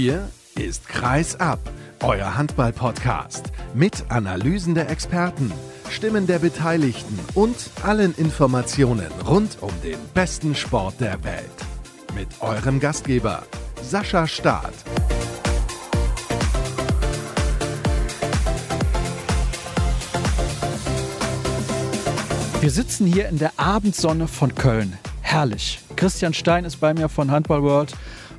Hier ist Kreis ab, euer Handball-Podcast mit Analysen der Experten, Stimmen der Beteiligten und allen Informationen rund um den besten Sport der Welt. Mit eurem Gastgeber Sascha Staat. Wir sitzen hier in der Abendsonne von Köln. Herrlich. Christian Stein ist bei mir von Handball World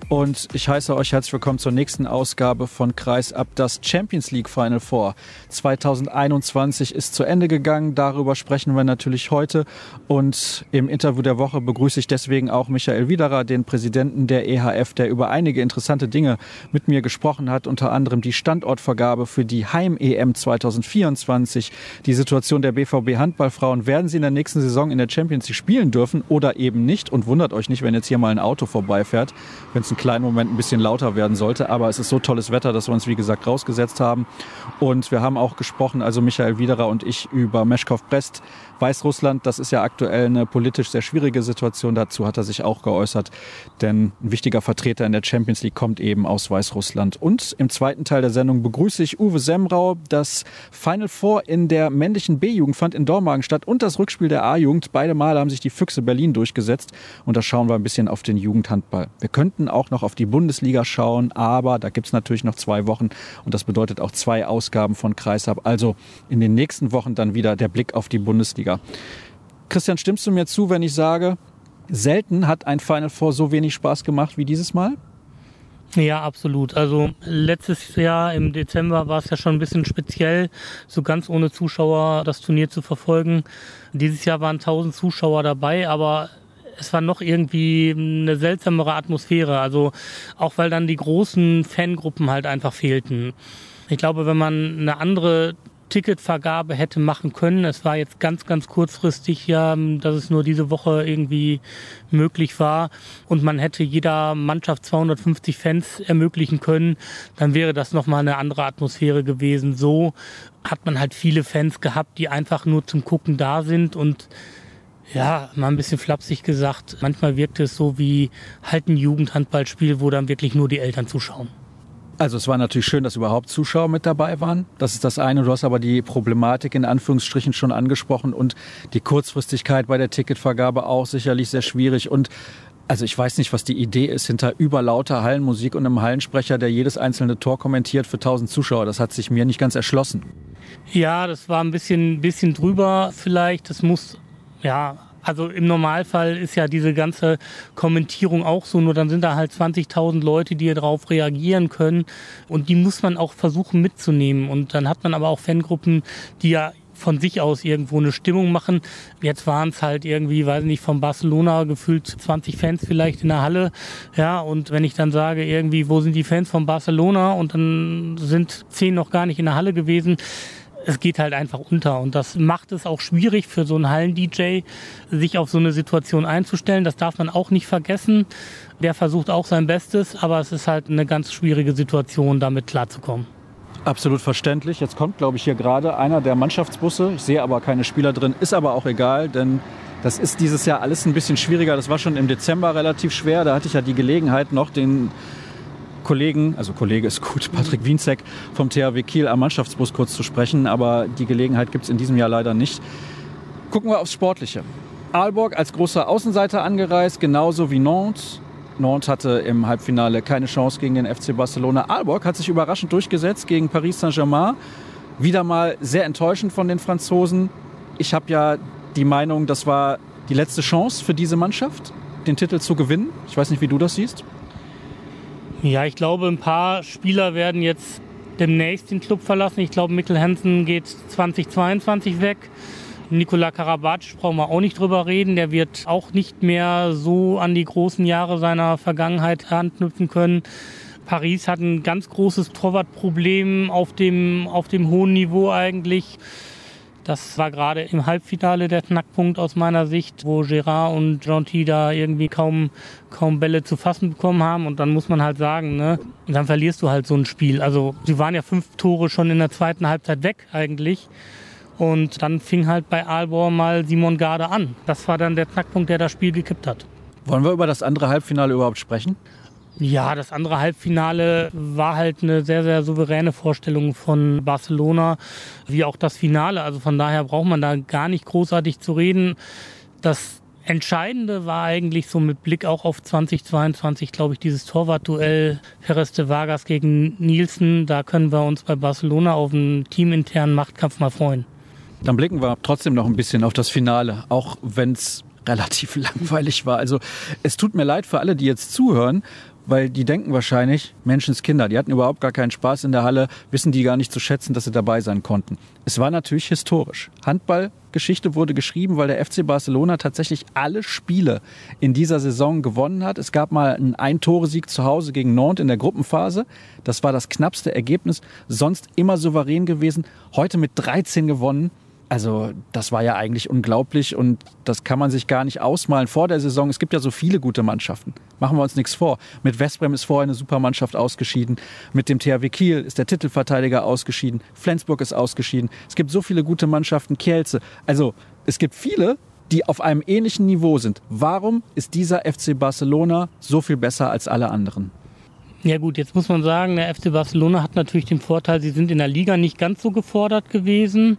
und ich heiße euch herzlich willkommen zur nächsten Ausgabe von Kreis ab. Das Champions League Final Four 2021 ist zu Ende gegangen. Darüber sprechen wir natürlich heute. Und im Interview der Woche begrüße ich deswegen auch Michael Widerer, den Präsidenten der EHF, der über einige interessante Dinge mit mir gesprochen hat. Unter anderem die Standortvergabe für die Heim-EM 2024, die Situation der BVB Handballfrauen. Werden sie in der nächsten Saison in der Champions League spielen dürfen oder eben nicht? Und wundert euch nicht, wenn jetzt hier mal ein Auto vorbeifährt, wenn es ein kleinen Moment ein bisschen lauter werden sollte. Aber es ist so tolles Wetter, dass wir uns, wie gesagt, rausgesetzt haben. Und wir haben auch gesprochen, also Michael Widerer und ich, über Meschkow-Brest, Weißrussland. Das ist ja aktuell eine politisch sehr schwierige Situation. Dazu hat er sich auch geäußert. Denn ein wichtiger Vertreter in der Champions League kommt eben aus Weißrussland. Und im zweiten Teil der Sendung begrüße ich Uwe Semrau. Das Final Four in der männlichen B-Jugend fand in Dormagen statt und das Rückspiel der A-Jugend. Beide Male haben sich die Füchse Berlin durchgesetzt. Und da schauen wir ein bisschen auf den Jugendhandball. Wir könnten auch noch auf die Bundesliga schauen, aber da gibt es natürlich noch zwei Wochen und das bedeutet auch zwei Ausgaben von Kreisab. Also in den nächsten Wochen dann wieder der Blick auf die Bundesliga. Christian, stimmst du mir zu, wenn ich sage, selten hat ein Final Four so wenig Spaß gemacht wie dieses Mal? Ja, absolut. Also letztes Jahr im Dezember war es ja schon ein bisschen speziell, so ganz ohne Zuschauer das Turnier zu verfolgen. Dieses Jahr waren 1000 Zuschauer dabei, aber es war noch irgendwie eine seltsamere Atmosphäre. Also auch weil dann die großen Fangruppen halt einfach fehlten. Ich glaube, wenn man eine andere Ticketvergabe hätte machen können. Es war jetzt ganz, ganz kurzfristig ja, dass es nur diese Woche irgendwie möglich war und man hätte jeder Mannschaft 250 Fans ermöglichen können, dann wäre das nochmal eine andere Atmosphäre gewesen. So hat man halt viele Fans gehabt, die einfach nur zum Gucken da sind und ja, mal ein bisschen flapsig gesagt, manchmal wirkt es so wie halt ein Jugendhandballspiel, wo dann wirklich nur die Eltern zuschauen. Also es war natürlich schön, dass überhaupt Zuschauer mit dabei waren. Das ist das eine. Du hast aber die Problematik in Anführungsstrichen schon angesprochen und die Kurzfristigkeit bei der Ticketvergabe auch sicherlich sehr schwierig. Und also ich weiß nicht, was die Idee ist hinter überlauter Hallenmusik und einem Hallensprecher, der jedes einzelne Tor kommentiert für 1000 Zuschauer. Das hat sich mir nicht ganz erschlossen. Ja, das war ein bisschen, bisschen drüber vielleicht. Das muss ja, also im Normalfall ist ja diese ganze Kommentierung auch so, nur dann sind da halt 20.000 Leute, die darauf reagieren können und die muss man auch versuchen mitzunehmen und dann hat man aber auch Fangruppen, die ja von sich aus irgendwo eine Stimmung machen. Jetzt waren es halt irgendwie, weiß nicht, von Barcelona gefühlt 20 Fans vielleicht in der Halle. Ja, und wenn ich dann sage, irgendwie, wo sind die Fans von Barcelona und dann sind zehn noch gar nicht in der Halle gewesen, es geht halt einfach unter. Und das macht es auch schwierig für so einen Hallen-DJ, sich auf so eine Situation einzustellen. Das darf man auch nicht vergessen. Der versucht auch sein Bestes, aber es ist halt eine ganz schwierige Situation, damit klarzukommen. Absolut verständlich. Jetzt kommt, glaube ich, hier gerade einer der Mannschaftsbusse. Ich sehe aber keine Spieler drin. Ist aber auch egal, denn das ist dieses Jahr alles ein bisschen schwieriger. Das war schon im Dezember relativ schwer. Da hatte ich ja die Gelegenheit, noch den Kollegen, also Kollege ist gut, Patrick Wienzek vom THW Kiel am Mannschaftsbus kurz zu sprechen, aber die Gelegenheit gibt es in diesem Jahr leider nicht. Gucken wir aufs Sportliche. Aalborg als großer Außenseiter angereist, genauso wie Nantes. Nantes hatte im Halbfinale keine Chance gegen den FC Barcelona. Aalborg hat sich überraschend durchgesetzt gegen Paris Saint-Germain. Wieder mal sehr enttäuschend von den Franzosen. Ich habe ja die Meinung, das war die letzte Chance für diese Mannschaft, den Titel zu gewinnen. Ich weiß nicht, wie du das siehst. Ja, ich glaube, ein paar Spieler werden jetzt demnächst den Club verlassen. Ich glaube, Mikkel Hansen geht 2022 weg. Nikola Karabatic brauchen wir auch nicht drüber reden. Der wird auch nicht mehr so an die großen Jahre seiner Vergangenheit anknüpfen können. Paris hat ein ganz großes Torwartproblem auf dem, auf dem hohen Niveau eigentlich. Das war gerade im Halbfinale der Knackpunkt aus meiner Sicht, wo Gerard und Gentil da irgendwie kaum, kaum Bälle zu fassen bekommen haben. Und dann muss man halt sagen, ne, dann verlierst du halt so ein Spiel. Also sie waren ja fünf Tore schon in der zweiten Halbzeit weg eigentlich. Und dann fing halt bei Aalborg mal Simon Garde an. Das war dann der Knackpunkt, der das Spiel gekippt hat. Wollen wir über das andere Halbfinale überhaupt sprechen? Ja, das andere Halbfinale war halt eine sehr, sehr souveräne Vorstellung von Barcelona, wie auch das Finale. Also von daher braucht man da gar nicht großartig zu reden. Das Entscheidende war eigentlich so mit Blick auch auf 2022, glaube ich, dieses Torwartduell Perez de Vargas gegen Nielsen. Da können wir uns bei Barcelona auf einen teaminternen Machtkampf mal freuen. Dann blicken wir trotzdem noch ein bisschen auf das Finale, auch wenn es relativ langweilig war. Also es tut mir leid für alle, die jetzt zuhören, weil die denken wahrscheinlich, Menschenskinder, die hatten überhaupt gar keinen Spaß in der Halle, wissen die gar nicht zu schätzen, dass sie dabei sein konnten. Es war natürlich historisch. Handballgeschichte wurde geschrieben, weil der FC Barcelona tatsächlich alle Spiele in dieser Saison gewonnen hat. Es gab mal einen Ein-Tore-Sieg zu Hause gegen Nantes in der Gruppenphase. Das war das knappste Ergebnis. Sonst immer souverän gewesen. Heute mit 13 gewonnen. Also das war ja eigentlich unglaublich und das kann man sich gar nicht ausmalen vor der Saison. Es gibt ja so viele gute Mannschaften. Machen wir uns nichts vor. Mit Westbrem ist vorher eine Supermannschaft ausgeschieden. Mit dem THW Kiel ist der Titelverteidiger ausgeschieden. Flensburg ist ausgeschieden. Es gibt so viele gute Mannschaften. Kielce. Also es gibt viele, die auf einem ähnlichen Niveau sind. Warum ist dieser FC Barcelona so viel besser als alle anderen? Ja gut, jetzt muss man sagen, der FC Barcelona hat natürlich den Vorteil, sie sind in der Liga nicht ganz so gefordert gewesen.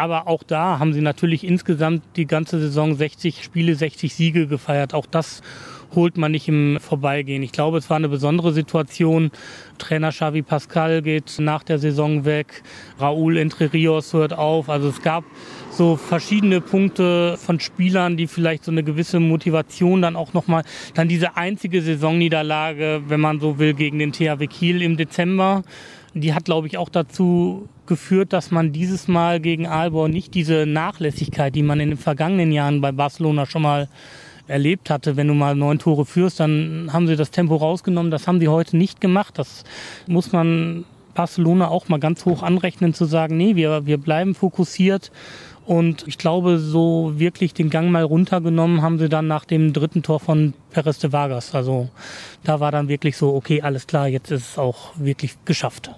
Aber auch da haben sie natürlich insgesamt die ganze Saison 60 Spiele, 60 Siege gefeiert. Auch das holt man nicht im Vorbeigehen. Ich glaube, es war eine besondere Situation. Trainer Xavi Pascal geht nach der Saison weg. Raúl Entre Rios hört auf. Also es gab so verschiedene Punkte von Spielern, die vielleicht so eine gewisse Motivation dann auch nochmal, dann diese einzige Saisonniederlage, wenn man so will, gegen den THW Kiel im Dezember die hat, glaube ich, auch dazu geführt, dass man dieses Mal gegen Aalborg nicht diese Nachlässigkeit, die man in den vergangenen Jahren bei Barcelona schon mal erlebt hatte, wenn du mal neun Tore führst, dann haben sie das Tempo rausgenommen. Das haben sie heute nicht gemacht. Das muss man Barcelona auch mal ganz hoch anrechnen, zu sagen, nee, wir, wir bleiben fokussiert. Und ich glaube, so wirklich den Gang mal runtergenommen haben sie dann nach dem dritten Tor von Perez de Vargas. Also da war dann wirklich so, okay, alles klar, jetzt ist es auch wirklich geschafft.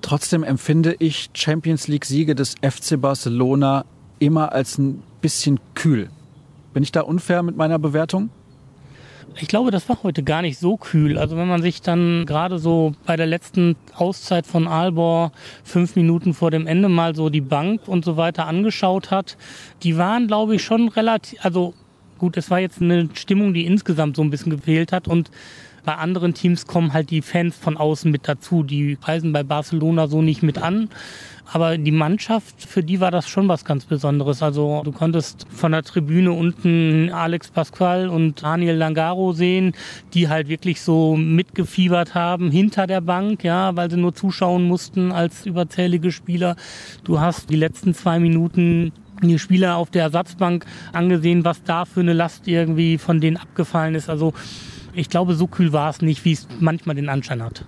Trotzdem empfinde ich Champions League-Siege des FC Barcelona immer als ein bisschen kühl. Bin ich da unfair mit meiner Bewertung? Ich glaube, das war heute gar nicht so kühl. Also wenn man sich dann gerade so bei der letzten Auszeit von Aalborg fünf Minuten vor dem Ende mal so die Bank und so weiter angeschaut hat, die waren, glaube ich, schon relativ, also gut, es war jetzt eine Stimmung, die insgesamt so ein bisschen gefehlt hat und bei anderen Teams kommen halt die Fans von außen mit dazu. Die reisen bei Barcelona so nicht mit an. Aber die Mannschaft, für die war das schon was ganz Besonderes. Also du konntest von der Tribüne unten Alex Pasqual und Daniel Langaro sehen, die halt wirklich so mitgefiebert haben hinter der Bank, ja, weil sie nur zuschauen mussten als überzählige Spieler. Du hast die letzten zwei Minuten die Spieler auf der Ersatzbank angesehen, was da für eine Last irgendwie von denen abgefallen ist. Also ich glaube, so kühl war es nicht, wie es manchmal den Anschein hat.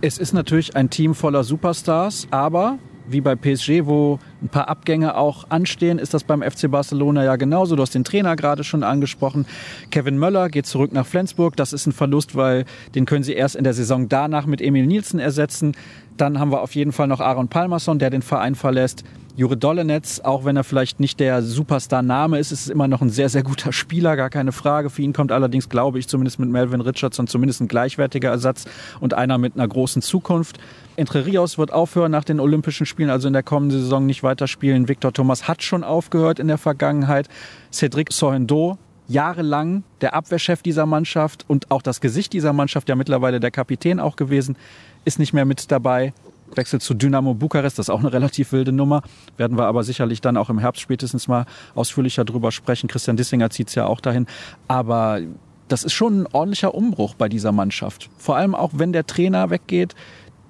Es ist natürlich ein Team voller Superstars, aber wie bei PSG, wo ein paar Abgänge auch anstehen, ist das beim FC Barcelona ja genauso. Du hast den Trainer gerade schon angesprochen. Kevin Möller geht zurück nach Flensburg. Das ist ein Verlust, weil den können sie erst in der Saison danach mit Emil Nielsen ersetzen. Dann haben wir auf jeden Fall noch Aaron Palmerson, der den Verein verlässt. Jure Dollenetz, auch wenn er vielleicht nicht der Superstar-Name ist, ist es immer noch ein sehr, sehr guter Spieler, gar keine Frage. Für ihn kommt allerdings, glaube ich, zumindest mit Melvin Richardson zumindest ein gleichwertiger Ersatz und einer mit einer großen Zukunft. Entre Rios wird aufhören nach den Olympischen Spielen, also in der kommenden Saison nicht weiterspielen. Victor Thomas hat schon aufgehört in der Vergangenheit. Cedric Sohendo, jahrelang der Abwehrchef dieser Mannschaft und auch das Gesicht dieser Mannschaft, ja mittlerweile der Kapitän auch gewesen, ist nicht mehr mit dabei. Wechsel zu Dynamo Bukarest, das ist auch eine relativ wilde Nummer. Werden wir aber sicherlich dann auch im Herbst spätestens mal ausführlicher drüber sprechen. Christian Dissinger zieht es ja auch dahin. Aber das ist schon ein ordentlicher Umbruch bei dieser Mannschaft. Vor allem auch, wenn der Trainer weggeht,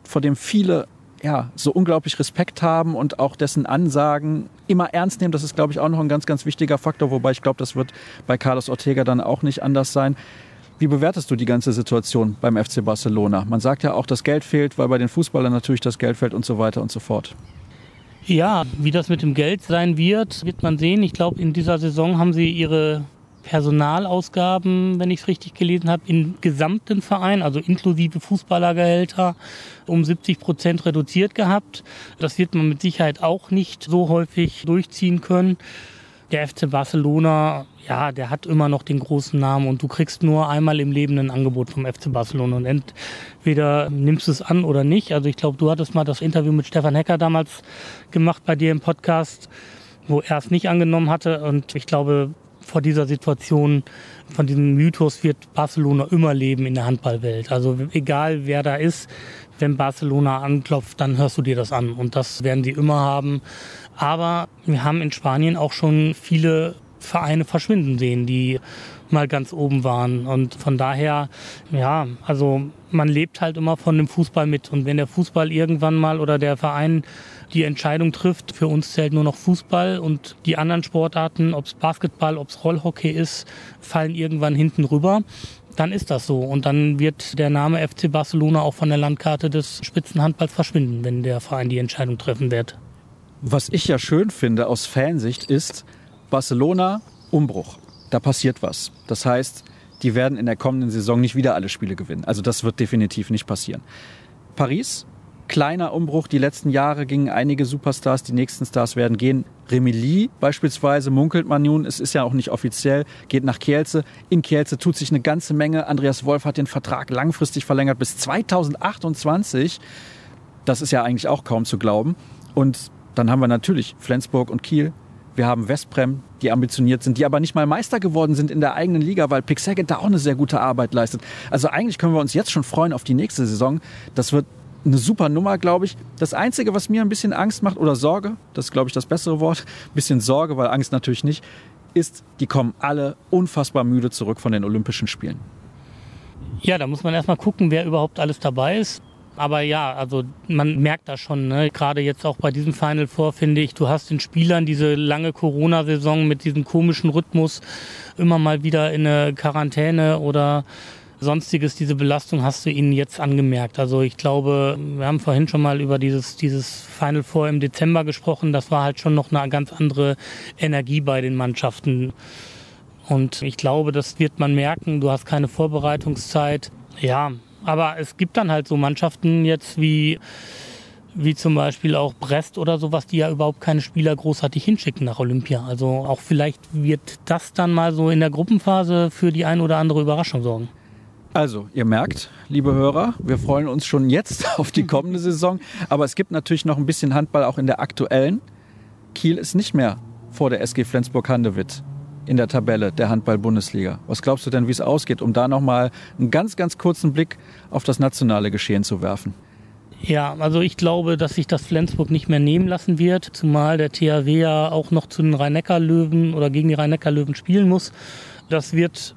vor dem viele ja, so unglaublich Respekt haben und auch dessen Ansagen immer ernst nehmen. Das ist, glaube ich, auch noch ein ganz, ganz wichtiger Faktor, wobei ich glaube, das wird bei Carlos Ortega dann auch nicht anders sein. Wie bewertest du die ganze Situation beim FC Barcelona? Man sagt ja auch, das Geld fehlt, weil bei den Fußballern natürlich das Geld fehlt und so weiter und so fort. Ja, wie das mit dem Geld sein wird, wird man sehen. Ich glaube, in dieser Saison haben sie ihre Personalausgaben, wenn ich es richtig gelesen habe, im gesamten Verein, also inklusive Fußballergehälter, um 70 Prozent reduziert gehabt. Das wird man mit Sicherheit auch nicht so häufig durchziehen können. der FC Barcelona, ja, der hat immer noch den großen Namen und du kriegst nur einmal im Leben ein Angebot vom FC Barcelona und entweder nimmst du es an oder nicht. Also ich glaube, du hattest mal das Interview mit Stefan Hecker damals gemacht bei dir im Podcast, wo er es nicht angenommen hatte und ich glaube, vor dieser Situation, von diesem Mythos wird Barcelona immer leben in der Handballwelt. Also egal wer da ist, wenn Barcelona anklopft, dann hörst du dir das an. Und das werden sie immer haben. Aber wir haben in Spanien auch schon viele Vereine verschwinden sehen, die mal ganz oben waren. Und von daher, ja, also man lebt halt immer von dem Fußball mit. Und wenn der Fußball irgendwann mal oder der Verein die Entscheidung trifft, für uns zählt nur noch Fußball und die anderen Sportarten, ob es Basketball, ob es Rollhockey ist, fallen irgendwann hinten rüber dann ist das so. Und dann wird der Name FC Barcelona auch von der Landkarte des Spitzenhandballs verschwinden, wenn der Verein die Entscheidung treffen wird. Was ich ja schön finde aus Fansicht ist Barcelona Umbruch. Da passiert was. Das heißt, die werden in der kommenden Saison nicht wieder alle Spiele gewinnen. Also das wird definitiv nicht passieren. Paris kleiner Umbruch. Die letzten Jahre gingen einige Superstars, die nächsten Stars werden gehen. Remili beispielsweise munkelt man nun, es ist ja auch nicht offiziell, geht nach Kielce. In Kielce tut sich eine ganze Menge. Andreas Wolf hat den Vertrag langfristig verlängert bis 2028. Das ist ja eigentlich auch kaum zu glauben. Und dann haben wir natürlich Flensburg und Kiel. Wir haben Westbrem, die ambitioniert sind, die aber nicht mal Meister geworden sind in der eigenen Liga, weil Pixaget da auch eine sehr gute Arbeit leistet. Also eigentlich können wir uns jetzt schon freuen auf die nächste Saison. Das wird eine super Nummer, glaube ich. Das Einzige, was mir ein bisschen Angst macht oder Sorge, das ist, glaube ich, das bessere Wort, ein bisschen Sorge, weil Angst natürlich nicht, ist, die kommen alle unfassbar müde zurück von den Olympischen Spielen. Ja, da muss man erstmal gucken, wer überhaupt alles dabei ist. Aber ja, also man merkt das schon, ne? gerade jetzt auch bei diesem Final Four finde ich, du hast den Spielern diese lange Corona-Saison mit diesem komischen Rhythmus immer mal wieder in eine Quarantäne oder sonstiges, diese Belastung hast du ihnen jetzt angemerkt. Also ich glaube, wir haben vorhin schon mal über dieses, dieses Final Four im Dezember gesprochen. Das war halt schon noch eine ganz andere Energie bei den Mannschaften. Und ich glaube, das wird man merken. Du hast keine Vorbereitungszeit. Ja, aber es gibt dann halt so Mannschaften jetzt wie wie zum Beispiel auch Brest oder sowas, die ja überhaupt keine Spieler großartig hinschicken nach Olympia. Also auch vielleicht wird das dann mal so in der Gruppenphase für die ein oder andere Überraschung sorgen. Also, ihr merkt, liebe Hörer, wir freuen uns schon jetzt auf die kommende Saison. Aber es gibt natürlich noch ein bisschen Handball auch in der aktuellen. Kiel ist nicht mehr vor der SG Flensburg-Handewitt in der Tabelle der Handball-Bundesliga. Was glaubst du denn, wie es ausgeht, um da nochmal einen ganz, ganz kurzen Blick auf das nationale Geschehen zu werfen? Ja, also ich glaube, dass sich das Flensburg nicht mehr nehmen lassen wird, zumal der THW ja auch noch zu den Rhein-Neckar-Löwen oder gegen die Rhein-Neckar-Löwen spielen muss. Das wird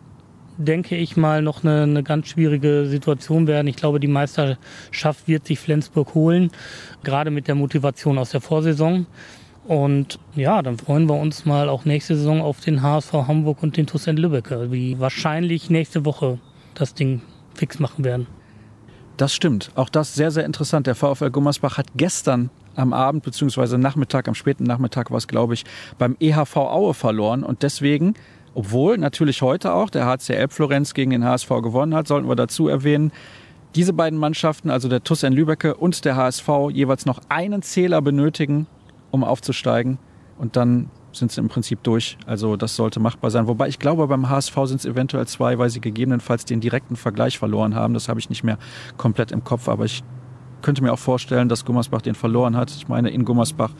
denke ich mal, noch eine, eine ganz schwierige Situation werden. Ich glaube, die Meisterschaft wird sich Flensburg holen, gerade mit der Motivation aus der Vorsaison. Und ja, dann freuen wir uns mal auch nächste Saison auf den HSV Hamburg und den TuS Lübeck, die wahrscheinlich nächste Woche das Ding fix machen werden. Das stimmt. Auch das sehr, sehr interessant. Der VfL Gummersbach hat gestern am Abend bzw. Nachmittag, am späten Nachmittag war es, glaube ich, beim EHV Aue verloren. Und deswegen obwohl natürlich heute auch der HCL Florenz gegen den HSV gewonnen hat, sollten wir dazu erwähnen. Diese beiden Mannschaften, also der TuS in Lübecke und der HSV, jeweils noch einen Zähler benötigen, um aufzusteigen. Und dann sind sie im Prinzip durch. Also das sollte machbar sein. Wobei ich glaube, beim HSV sind es eventuell zwei, weil sie gegebenenfalls den direkten Vergleich verloren haben. Das habe ich nicht mehr komplett im Kopf, aber ich könnte mir auch vorstellen, dass Gummersbach den verloren hat. Ich meine, in Gummersbach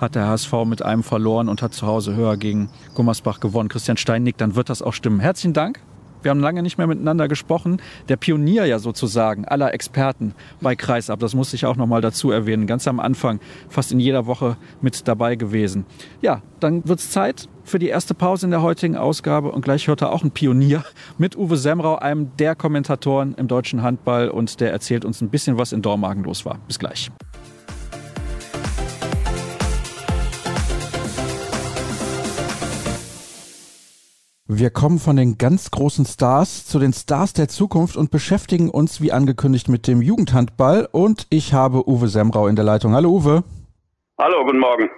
hat der HSV mit einem verloren und hat zu Hause höher gegen Gummersbach gewonnen. Christian Stein nickt, dann wird das auch stimmen. Herzlichen Dank wir haben lange nicht mehr miteinander gesprochen. Der Pionier ja sozusagen aller Experten bei Kreisab, das muss ich auch noch mal dazu erwähnen. Ganz am Anfang, fast in jeder Woche mit dabei gewesen. Ja, dann wird es Zeit für die erste Pause in der heutigen Ausgabe und gleich hört er auch ein Pionier mit Uwe Semrau, einem der Kommentatoren im deutschen Handball und der erzählt uns ein bisschen, was in Dormagen los war. Bis gleich. Wir kommen von den ganz großen Stars zu den Stars der Zukunft und beschäftigen uns wie angekündigt mit dem Jugendhandball. Und ich habe Uwe Semrau in der Leitung. Hallo Uwe. Hallo, guten Morgen.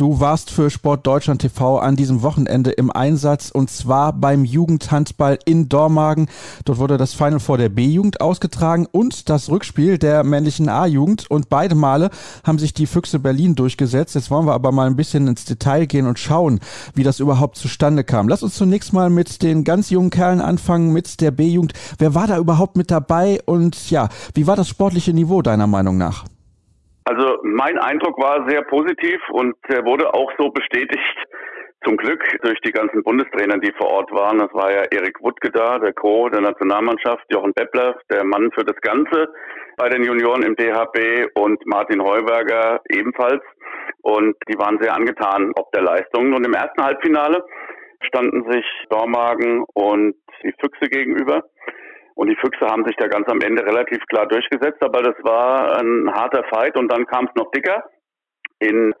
Du warst für Sport Deutschland TV an diesem Wochenende im Einsatz und zwar beim Jugendhandball in Dormagen. Dort wurde das Final vor der B-Jugend ausgetragen und das Rückspiel der männlichen A-Jugend und beide Male haben sich die Füchse Berlin durchgesetzt. Jetzt wollen wir aber mal ein bisschen ins Detail gehen und schauen, wie das überhaupt zustande kam. Lass uns zunächst mal mit den ganz jungen Kerlen anfangen, mit der B-Jugend. Wer war da überhaupt mit dabei und ja, wie war das sportliche Niveau deiner Meinung nach? Also mein Eindruck war sehr positiv und er wurde auch so bestätigt. Zum Glück durch die ganzen Bundestrainer, die vor Ort waren. Das war ja Erik Wuttke da, der Co. der Nationalmannschaft, Jochen Beppler, der Mann für das Ganze bei den Junioren im DHB und Martin Heuberger ebenfalls. Und die waren sehr angetan ob der Leistungen. Und im ersten Halbfinale standen sich Dormagen und die Füchse gegenüber. Und die Füchse haben sich da ganz am Ende relativ klar durchgesetzt, aber das war ein harter Fight und dann kam es noch dicker. In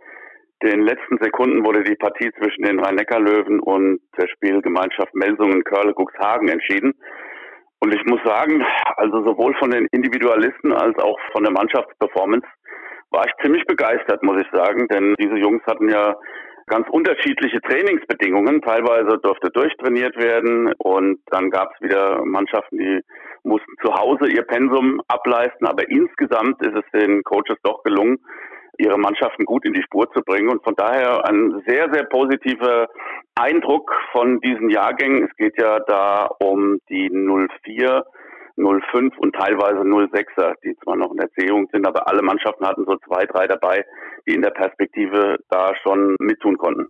den letzten Sekunden wurde die Partie zwischen den Rhein-Neckar-Löwen und der Spielgemeinschaft Melsungen-Körle-Guxhagen entschieden. Und ich muss sagen, also sowohl von den Individualisten als auch von der Mannschaftsperformance war ich ziemlich begeistert, muss ich sagen, denn diese Jungs hatten ja ganz unterschiedliche Trainingsbedingungen. Teilweise durfte durchtrainiert werden und dann gab es wieder Mannschaften, die mussten zu Hause ihr Pensum ableisten. Aber insgesamt ist es den Coaches doch gelungen, ihre Mannschaften gut in die Spur zu bringen. Und von daher ein sehr, sehr positiver Eindruck von diesen Jahrgängen. Es geht ja da um die 04 05 und teilweise 06er, die zwar noch in der C-Jugend sind, aber alle Mannschaften hatten so zwei, drei dabei, die in der Perspektive da schon mittun konnten.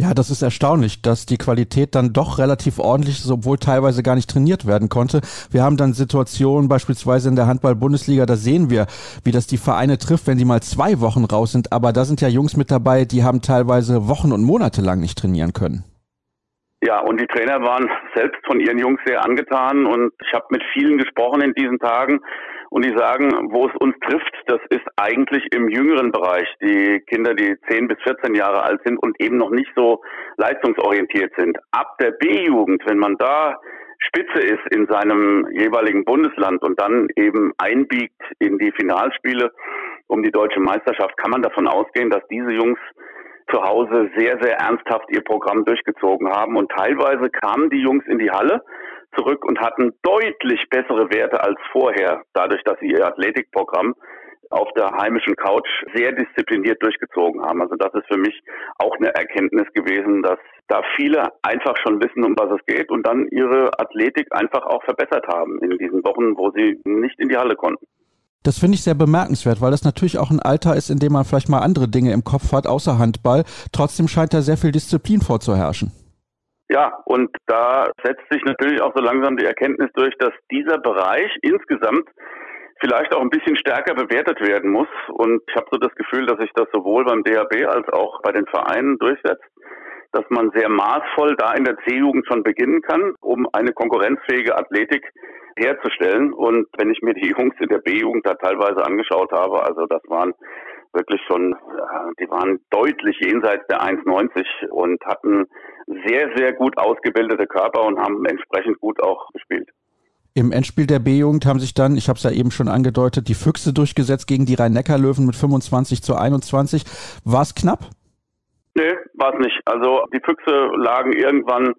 Ja, das ist erstaunlich, dass die Qualität dann doch relativ ordentlich ist, obwohl teilweise gar nicht trainiert werden konnte. Wir haben dann Situationen beispielsweise in der Handball-Bundesliga, da sehen wir, wie das die Vereine trifft, wenn die mal zwei Wochen raus sind. Aber da sind ja Jungs mit dabei, die haben teilweise Wochen und Monate lang nicht trainieren können. Ja, und die Trainer waren selbst von ihren Jungs sehr angetan und ich habe mit vielen gesprochen in diesen Tagen und die sagen, wo es uns trifft, das ist eigentlich im jüngeren Bereich. Die Kinder, die 10 bis 14 Jahre alt sind und eben noch nicht so leistungsorientiert sind. Ab der B-Jugend, wenn man da Spitze ist in seinem jeweiligen Bundesland und dann eben einbiegt in die Finalspiele um die deutsche Meisterschaft, kann man davon ausgehen, dass diese Jungs zu Hause sehr, sehr ernsthaft ihr Programm durchgezogen haben. Und teilweise kamen die Jungs in die Halle zurück und hatten deutlich bessere Werte als vorher, dadurch, dass sie ihr Athletikprogramm auf der heimischen Couch sehr diszipliniert durchgezogen haben. Also das ist für mich auch eine Erkenntnis gewesen, dass da viele einfach schon wissen, um was es geht und dann ihre Athletik einfach auch verbessert haben in diesen Wochen, wo sie nicht in die Halle konnten. Das finde ich sehr bemerkenswert, weil das natürlich auch ein Alter ist, in dem man vielleicht mal andere Dinge im Kopf hat, außer Handball. Trotzdem scheint da sehr viel Disziplin vorzuherrschen. Ja, und da setzt sich natürlich auch so langsam die Erkenntnis durch, dass dieser Bereich insgesamt vielleicht auch ein bisschen stärker bewertet werden muss. Und ich habe so das Gefühl, dass sich das sowohl beim DHB als auch bei den Vereinen durchsetzt, dass man sehr maßvoll da in der C-Jugend schon beginnen kann, um eine konkurrenzfähige Athletik herzustellen. Und wenn ich mir die Jungs in der B-Jugend da teilweise angeschaut habe, also das waren wirklich schon, die waren deutlich jenseits der 1,90 und hatten sehr, sehr gut ausgebildete Körper und haben entsprechend gut auch gespielt. Im Endspiel der B-Jugend haben sich dann, ich habe es ja eben schon angedeutet, die Füchse durchgesetzt gegen die Rhein-Neckar-Löwen mit 25 zu 21. War es knapp? Nee, war es nicht. Also die Füchse lagen irgendwann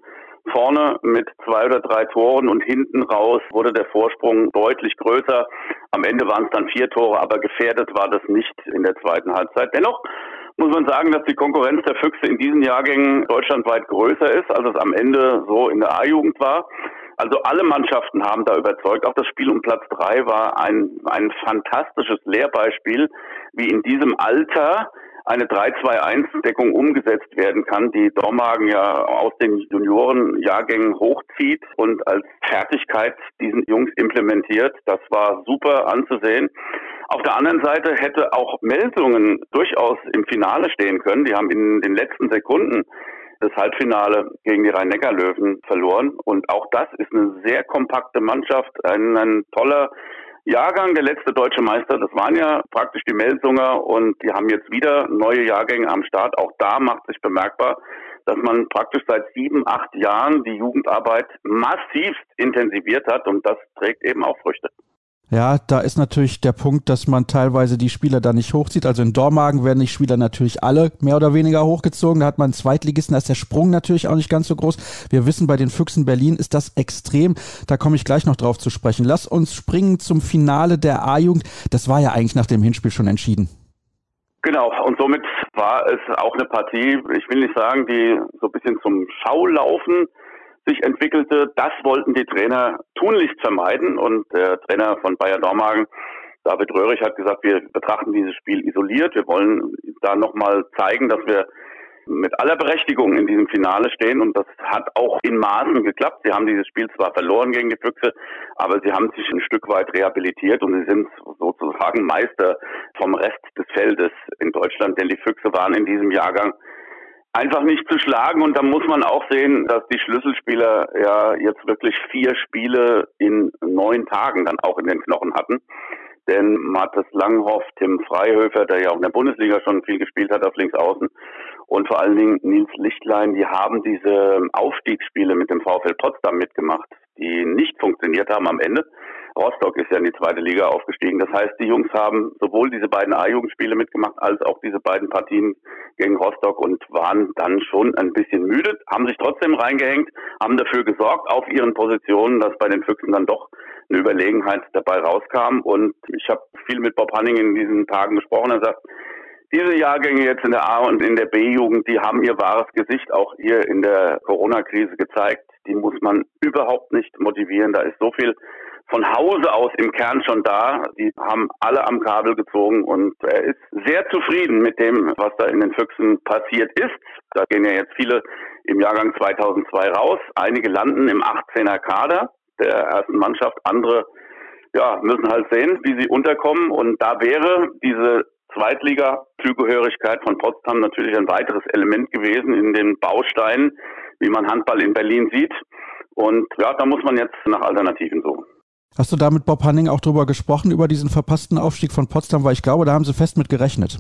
vorne mit zwei oder drei Toren und hinten raus wurde der Vorsprung deutlich größer. Am Ende waren es dann vier Tore, aber gefährdet war das nicht in der zweiten Halbzeit. Dennoch muss man sagen, dass die Konkurrenz der Füchse in diesen Jahrgängen deutschlandweit größer ist, als es am Ende so in der A-Jugend war. Also alle Mannschaften haben da überzeugt. Auch das Spiel um Platz drei war ein, ein fantastisches Lehrbeispiel, wie in diesem Alter eine 3-2-1-Deckung umgesetzt werden kann, die Dormagen ja aus den Juniorenjahrgängen hochzieht und als Fertigkeit diesen Jungs implementiert. Das war super anzusehen. Auf der anderen Seite hätte auch Melsungen durchaus im Finale stehen können. Die haben in den letzten Sekunden das Halbfinale gegen die Rhein-Neckar-Löwen verloren. Und auch das ist eine sehr kompakte Mannschaft, ein, ein toller Jahrgang, der letzte deutsche Meister, das waren ja praktisch die Melsunger und die haben jetzt wieder neue Jahrgänge am Start. Auch da macht sich bemerkbar, dass man praktisch seit sieben, acht Jahren die Jugendarbeit massivst intensiviert hat und das trägt eben auch Früchte. Ja, da ist natürlich der Punkt, dass man teilweise die Spieler da nicht hochzieht. Also in Dormagen werden die Spieler natürlich alle mehr oder weniger hochgezogen. Da hat man Zweitligisten, da ist der Sprung natürlich auch nicht ganz so groß. Wir wissen, bei den Füchsen Berlin ist das extrem. Da komme ich gleich noch drauf zu sprechen. Lass uns springen zum Finale der A-Jugend. Das war ja eigentlich nach dem Hinspiel schon entschieden. Genau, und somit war es auch eine Partie, ich will nicht sagen, die so ein bisschen zum Schaulaufen sich entwickelte. Das wollten die Trainer tunlichst vermeiden und der Trainer von Bayern Dormagen, David Röhrig, hat gesagt, wir betrachten dieses Spiel isoliert. Wir wollen da nochmal zeigen, dass wir mit aller Berechtigung in diesem Finale stehen und das hat auch in Maßen geklappt. Sie haben dieses Spiel zwar verloren gegen die Füchse, aber sie haben sich ein Stück weit rehabilitiert und sie sind sozusagen Meister vom Rest des Feldes in Deutschland, denn die Füchse waren in diesem Jahrgang einfach nicht zu schlagen. Und da muss man auch sehen, dass die Schlüsselspieler ja jetzt wirklich vier Spiele in neun Tagen dann auch in den Knochen hatten. Denn Mathis Langhoff, Tim Freihöfer, der ja auch in der Bundesliga schon viel gespielt hat auf links außen, und vor allen Dingen Nils Lichtlein, die haben diese Aufstiegsspiele mit dem VfL Potsdam mitgemacht, die nicht funktioniert haben am Ende. Rostock ist ja in die zweite Liga aufgestiegen. Das heißt, die Jungs haben sowohl diese beiden A-Jugendspiele mitgemacht, als auch diese beiden Partien gegen Rostock und waren dann schon ein bisschen müde, haben sich trotzdem reingehängt, haben dafür gesorgt auf ihren Positionen, dass bei den Füchsen dann doch eine Überlegenheit dabei rauskam. Und ich habe viel mit Bob Hanning in diesen Tagen gesprochen. Er sagt, diese Jahrgänge jetzt in der A- und in der B-Jugend, die haben ihr wahres Gesicht auch hier in der Corona-Krise gezeigt. Die muss man überhaupt nicht motivieren. Da ist so viel von Hause aus im Kern schon da. Die haben alle am Kabel gezogen und er ist sehr zufrieden mit dem, was da in den Füchsen passiert ist. Da gehen ja jetzt viele im Jahrgang 2002 raus. Einige landen im 18er Kader der ersten Mannschaft. Andere ja, müssen halt sehen, wie sie unterkommen. Und da wäre diese Zweitliga-Zugehörigkeit von Potsdam natürlich ein weiteres Element gewesen in den Bausteinen, wie man Handball in Berlin sieht. Und ja, da muss man jetzt nach Alternativen suchen. Hast du da mit Bob Hanning auch drüber gesprochen, über diesen verpassten Aufstieg von Potsdam? Weil ich glaube, da haben sie fest mit gerechnet.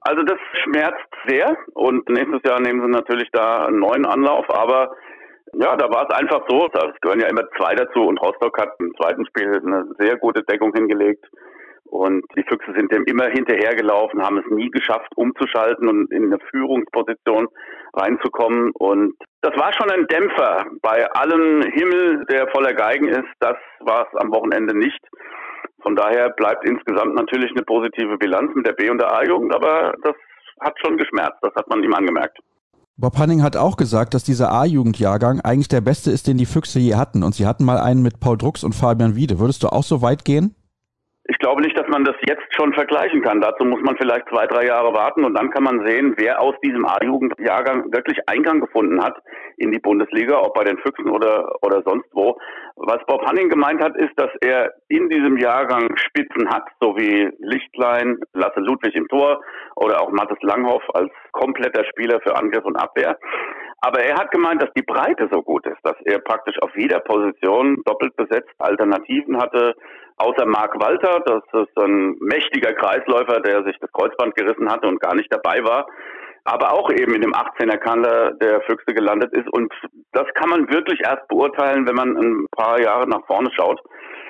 Also das schmerzt sehr und nächstes Jahr nehmen sie natürlich da einen neuen Anlauf, aber ja, da war es einfach so, es gehören ja immer zwei dazu und Rostock hat im zweiten Spiel eine sehr gute Deckung hingelegt. Und die Füchse sind dem immer hinterhergelaufen, haben es nie geschafft, umzuschalten und in eine Führungsposition reinzukommen. Und das war schon ein Dämpfer bei allem Himmel, der voller Geigen ist. Das war es am Wochenende nicht. Von daher bleibt insgesamt natürlich eine positive Bilanz mit der B- und der A-Jugend, aber das hat schon geschmerzt. Das hat man ihm angemerkt. Bob Hanning hat auch gesagt, dass dieser A-Jugendjahrgang eigentlich der beste ist, den die Füchse je hatten. Und sie hatten mal einen mit Paul Drucks und Fabian Wiede. Würdest du auch so weit gehen? Ich glaube nicht, dass man das jetzt schon vergleichen kann. Dazu muss man vielleicht zwei, drei Jahre warten und dann kann man sehen, wer aus diesem A-Jugendjahrgang wirklich Eingang gefunden hat in die Bundesliga, ob bei den Füchsen oder, oder sonst wo. Was Bob Hanning gemeint hat, ist, dass er in diesem Jahrgang Spitzen hat, so wie Lichtlein, Lasse Ludwig im Tor oder auch Mathis Langhoff als kompletter Spieler für Angriff und Abwehr. Aber er hat gemeint, dass die Breite so gut ist, dass er praktisch auf jeder Position doppelt besetzt Alternativen hatte, außer Marc Walter, das ist ein mächtiger Kreisläufer, der sich das Kreuzband gerissen hatte und gar nicht dabei war, aber auch eben in dem 18er Kander der Füchse gelandet ist. Und das kann man wirklich erst beurteilen, wenn man ein paar Jahre nach vorne schaut.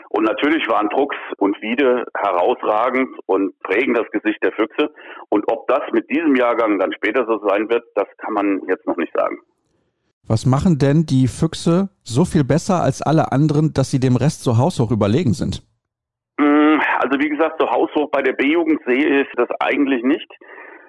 Und natürlich waren Drucks und Wiede herausragend und prägen das Gesicht der Füchse. Und ob das mit diesem Jahrgang dann später so sein wird, das kann man jetzt noch nicht sagen. Was machen denn die Füchse so viel besser als alle anderen, dass sie dem Rest so haushoch überlegen sind? Also wie gesagt, so haushoch bei der B-Jugend sehe ich das eigentlich nicht.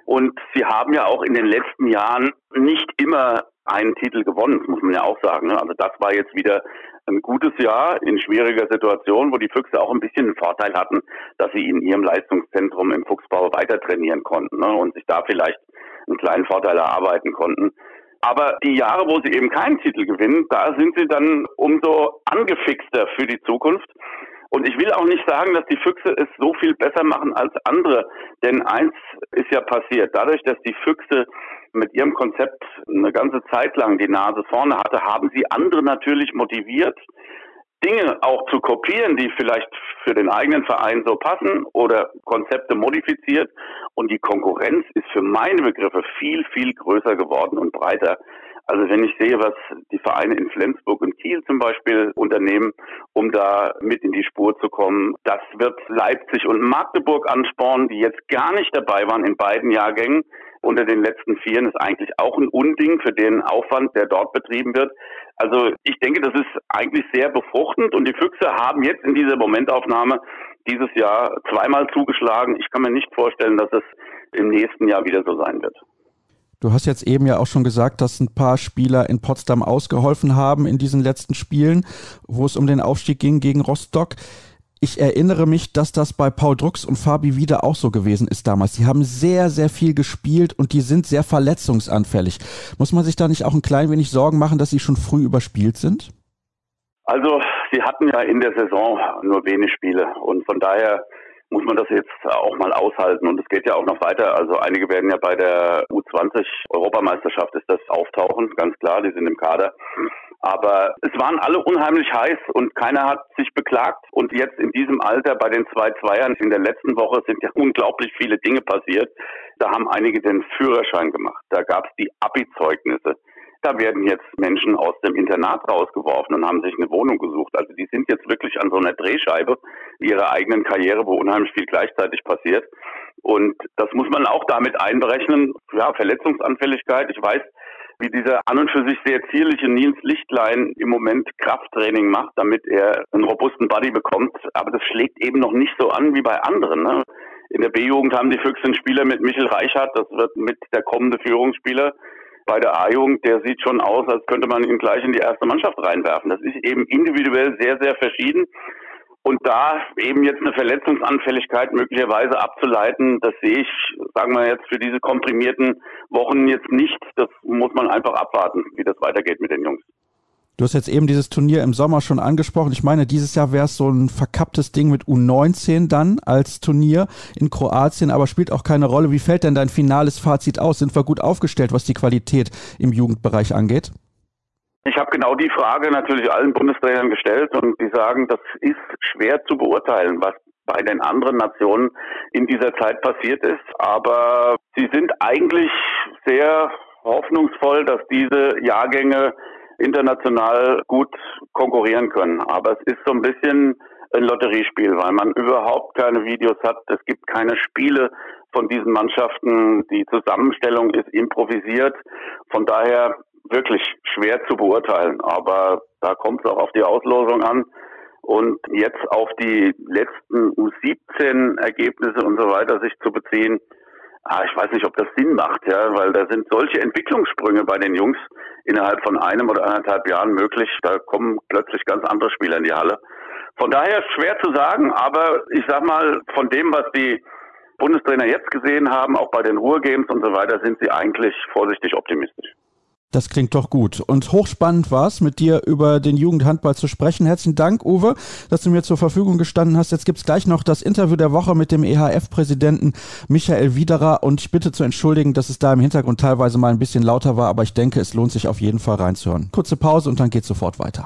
Und sie haben ja auch in den letzten Jahren nicht immer einen Titel gewonnen, das muss man ja auch sagen. Ne? Also das war jetzt wieder ein gutes Jahr in schwieriger Situation, wo die Füchse auch ein bisschen einen Vorteil hatten, dass sie in ihrem Leistungszentrum im Fuchsbau weiter trainieren konnten ne? und sich da vielleicht einen kleinen Vorteil erarbeiten konnten. Aber die Jahre, wo sie eben keinen Titel gewinnen, da sind sie dann umso angefixter für die Zukunft. Und ich will auch nicht sagen, dass die Füchse es so viel besser machen als andere. Denn eins ist ja passiert. Dadurch, dass die Füchse mit ihrem Konzept eine ganze Zeit lang die Nase vorne hatte, haben sie andere natürlich motiviert, Dinge auch zu kopieren, die vielleicht für den eigenen Verein so passen oder Konzepte modifiziert. Und die Konkurrenz ist für meine Begriffe viel, viel größer geworden und breiter Also wenn ich sehe, was die Vereine in Flensburg und Kiel zum Beispiel unternehmen, um da mit in die Spur zu kommen, das wird Leipzig und Magdeburg anspornen, die jetzt gar nicht dabei waren in beiden Jahrgängen unter den letzten Vieren, ist eigentlich auch ein Unding für den Aufwand, der dort betrieben wird. Also ich denke, das ist eigentlich sehr befruchtend und die Füchse haben jetzt in dieser Momentaufnahme dieses Jahr zweimal zugeschlagen. Ich kann mir nicht vorstellen, dass es im nächsten Jahr wieder so sein wird. Du hast jetzt eben ja auch schon gesagt, dass ein paar Spieler in Potsdam ausgeholfen haben in diesen letzten Spielen, wo es um den Aufstieg ging gegen Rostock. Ich erinnere mich, dass das bei Paul Drucks und Fabi wieder auch so gewesen ist damals. Die haben sehr, sehr viel gespielt und die sind sehr verletzungsanfällig. Muss man sich da nicht auch ein klein wenig Sorgen machen, dass sie schon früh überspielt sind? Also, sie hatten ja in der Saison nur wenig Spiele und von daher muss man das jetzt auch mal aushalten. Und es geht ja auch noch weiter. Also einige werden ja bei der U20 Europameisterschaft ist das auftauchen, ganz klar, die sind im Kader. Aber es waren alle unheimlich heiß und keiner hat sich beklagt. Und jetzt in diesem Alter bei den zwei Zweiern in der letzten Woche sind ja unglaublich viele Dinge passiert. Da haben einige den Führerschein gemacht. Da gab es die Abi-Zeugnisse. Da werden jetzt Menschen aus dem Internat rausgeworfen und haben sich eine Wohnung gesucht. Also die sind jetzt wirklich an so einer Drehscheibe ihrer eigenen Karriere, wo unheimlich viel gleichzeitig passiert. Und das muss man auch damit einberechnen. Ja, Verletzungsanfälligkeit. Ich weiß, wie dieser an und für sich sehr zierliche Nils Lichtlein im Moment Krafttraining macht, damit er einen robusten Body bekommt. Aber das schlägt eben noch nicht so an wie bei anderen. Ne? In der B-Jugend haben die Füchse Spieler mit Michel Reichert, das wird mit der kommende Führungsspieler bei der A-Jugend, der sieht schon aus, als könnte man ihn gleich in die erste Mannschaft reinwerfen. Das ist eben individuell sehr, sehr verschieden. Und da eben jetzt eine Verletzungsanfälligkeit möglicherweise abzuleiten, das sehe ich, sagen wir jetzt, für diese komprimierten Wochen jetzt nicht. Das muss man einfach abwarten, wie das weitergeht mit den Jungs. Du hast jetzt eben dieses Turnier im Sommer schon angesprochen. Ich meine, dieses Jahr wäre es so ein verkapptes Ding mit U19 dann als Turnier in Kroatien, aber spielt auch keine Rolle. Wie fällt denn dein finales Fazit aus? Sind wir gut aufgestellt, was die Qualität im Jugendbereich angeht? Ich habe genau die Frage natürlich allen Bundestrainern gestellt und die sagen, das ist schwer zu beurteilen, was bei den anderen Nationen in dieser Zeit passiert ist. Aber sie sind eigentlich sehr hoffnungsvoll, dass diese Jahrgänge international gut konkurrieren können. Aber es ist so ein bisschen ein Lotteriespiel, weil man überhaupt keine Videos hat. Es gibt keine Spiele von diesen Mannschaften. Die Zusammenstellung ist improvisiert. Von daher wirklich schwer zu beurteilen. Aber da kommt es auch auf die Auslosung an. Und jetzt auf die letzten U17-Ergebnisse und so weiter sich zu beziehen, Ah, ich weiß nicht, ob das Sinn macht, ja, weil da sind solche Entwicklungssprünge bei den Jungs innerhalb von einem oder anderthalb Jahren möglich. Da kommen plötzlich ganz andere Spieler in die Halle. Von daher schwer zu sagen, aber ich sag mal, von dem, was die Bundestrainer jetzt gesehen haben, auch bei den Ruhrgames und so weiter, sind sie eigentlich vorsichtig optimistisch. Das klingt doch gut. Und hochspannend war es, mit dir über den Jugendhandball zu sprechen. Herzlichen Dank, Uwe, dass du mir zur Verfügung gestanden hast. Jetzt gibt's gleich noch das Interview der Woche mit dem EHF-Präsidenten Michael Widerer. Und ich bitte zu entschuldigen, dass es da im Hintergrund teilweise mal ein bisschen lauter war, aber ich denke, es lohnt sich auf jeden Fall reinzuhören. Kurze Pause und dann geht's sofort weiter.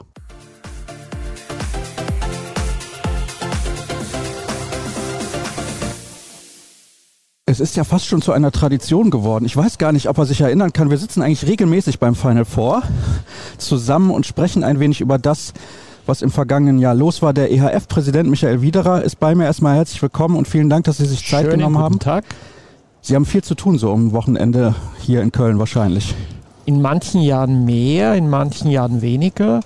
Es ist ja fast schon zu einer Tradition geworden. Ich weiß gar nicht, ob er sich erinnern kann. Wir sitzen eigentlich regelmäßig beim Final Four zusammen und sprechen ein wenig über das, was im vergangenen Jahr los war. Der EHF-Präsident Michael Widerer ist bei mir. Erstmal herzlich willkommen und vielen Dank, dass Sie sich Zeit Schönen genommen guten haben. Tag. Sie haben viel zu tun so am Wochenende hier in Köln wahrscheinlich. In manchen Jahren mehr, in manchen Jahren weniger.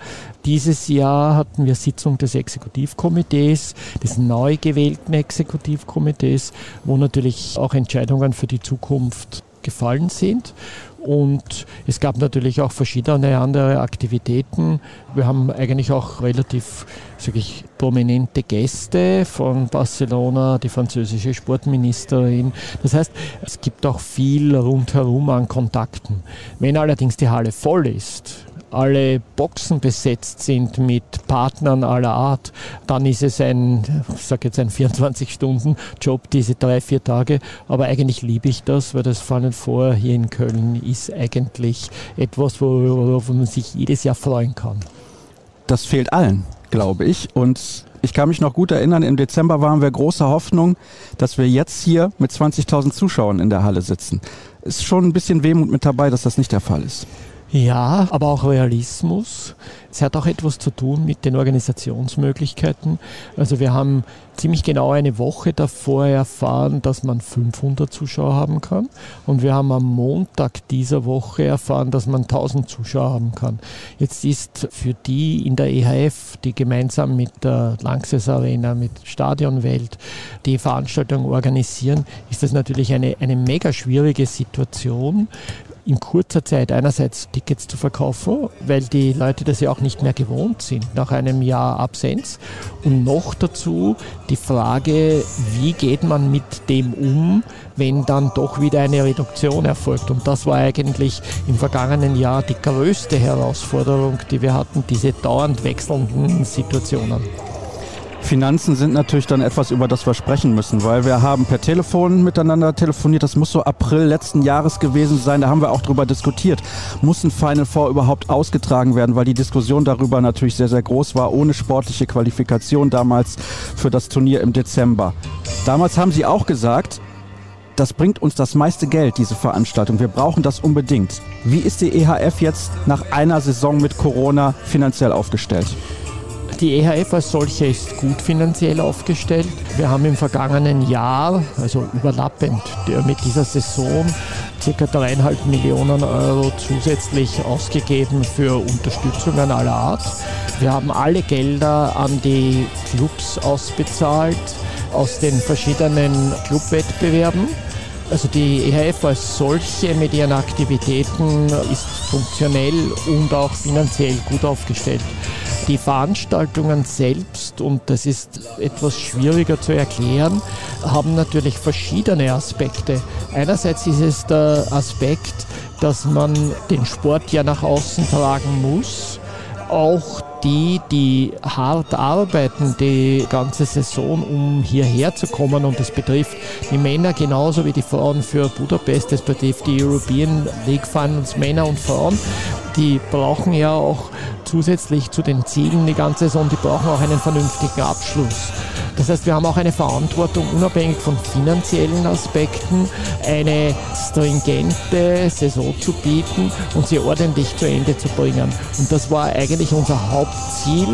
Dieses Jahr hatten wir Sitzung des Exekutivkomitees, des neu gewählten Exekutivkomitees, wo natürlich auch Entscheidungen für die Zukunft gefallen sind. Und es gab natürlich auch verschiedene andere Aktivitäten. Wir haben eigentlich auch relativ, sage ich, prominente Gäste von Barcelona, die französische Sportministerin. Das heißt, es gibt auch viel rundherum an Kontakten. Wenn allerdings die Halle voll ist, alle Boxen besetzt sind mit Partnern aller Art, dann ist es ein, sage jetzt ein 24-Stunden-Job, diese drei, vier Tage. Aber eigentlich liebe ich das, weil das Fallen vor hier in Köln ist eigentlich etwas, worauf man sich jedes Jahr freuen kann. Das fehlt allen, glaube ich. Und ich kann mich noch gut erinnern, im Dezember waren wir großer Hoffnung, dass wir jetzt hier mit 20.000 Zuschauern in der Halle sitzen. Ist schon ein bisschen Wehmut mit dabei, dass das nicht der Fall ist. Ja, aber auch Realismus. Es hat auch etwas zu tun mit den Organisationsmöglichkeiten. Also wir haben ziemlich genau eine Woche davor erfahren, dass man 500 Zuschauer haben kann. Und wir haben am Montag dieser Woche erfahren, dass man 1000 Zuschauer haben kann. Jetzt ist für die in der EHF, die gemeinsam mit der Lanxess Arena, mit Stadionwelt die Veranstaltung organisieren, ist das natürlich eine, eine mega schwierige Situation in kurzer Zeit einerseits Tickets zu verkaufen, weil die Leute das ja auch nicht mehr gewohnt sind nach einem Jahr Absenz. Und noch dazu die Frage, wie geht man mit dem um, wenn dann doch wieder eine Reduktion erfolgt. Und das war eigentlich im vergangenen Jahr die größte Herausforderung, die wir hatten, diese dauernd wechselnden Situationen. Finanzen sind natürlich dann etwas, über das wir sprechen müssen, weil wir haben per Telefon miteinander telefoniert. Das muss so April letzten Jahres gewesen sein. Da haben wir auch darüber diskutiert. Muss ein Final Four überhaupt ausgetragen werden, weil die Diskussion darüber natürlich sehr, sehr groß war, ohne sportliche Qualifikation damals für das Turnier im Dezember. Damals haben sie auch gesagt, das bringt uns das meiste Geld, diese Veranstaltung. Wir brauchen das unbedingt. Wie ist die EHF jetzt nach einer Saison mit Corona finanziell aufgestellt? Die EHF als solche ist gut finanziell aufgestellt. Wir haben im vergangenen Jahr, also überlappend mit dieser Saison, ca. dreieinhalb Millionen Euro zusätzlich ausgegeben für Unterstützungen aller Art. Wir haben alle Gelder an die Clubs ausbezahlt aus den verschiedenen Clubwettbewerben. Also die EHF als solche mit ihren Aktivitäten ist funktionell und auch finanziell gut aufgestellt. Die Veranstaltungen selbst, und das ist etwas schwieriger zu erklären, haben natürlich verschiedene Aspekte. Einerseits ist es der Aspekt, dass man den Sport ja nach außen tragen muss. Auch die, die hart arbeiten die ganze Saison, um hierher zu kommen. Und das betrifft die Männer genauso wie die Frauen für Budapest. Das betrifft die European League Finals Männer und Frauen. Die brauchen ja auch zusätzlich zu den Zielen die ganze Saison, die brauchen auch einen vernünftigen Abschluss. Das heißt, wir haben auch eine Verantwortung, unabhängig von finanziellen Aspekten, eine stringente Saison zu bieten und sie ordentlich zu Ende zu bringen. Und das war eigentlich unser Hauptziel.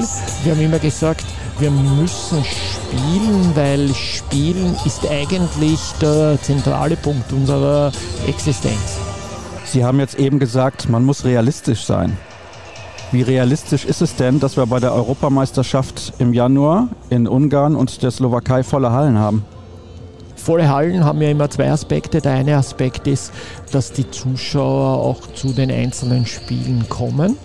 Wir haben immer gesagt, wir müssen spielen, weil Spielen ist eigentlich der zentrale Punkt unserer Existenz. Sie haben jetzt eben gesagt, man muss realistisch sein. Wie realistisch ist es denn, dass wir bei der Europameisterschaft im Januar in Ungarn und der Slowakei volle Hallen haben? Volle Hallen haben ja immer zwei Aspekte. Der eine Aspekt ist, dass die Zuschauer auch zu den einzelnen Spielen kommen.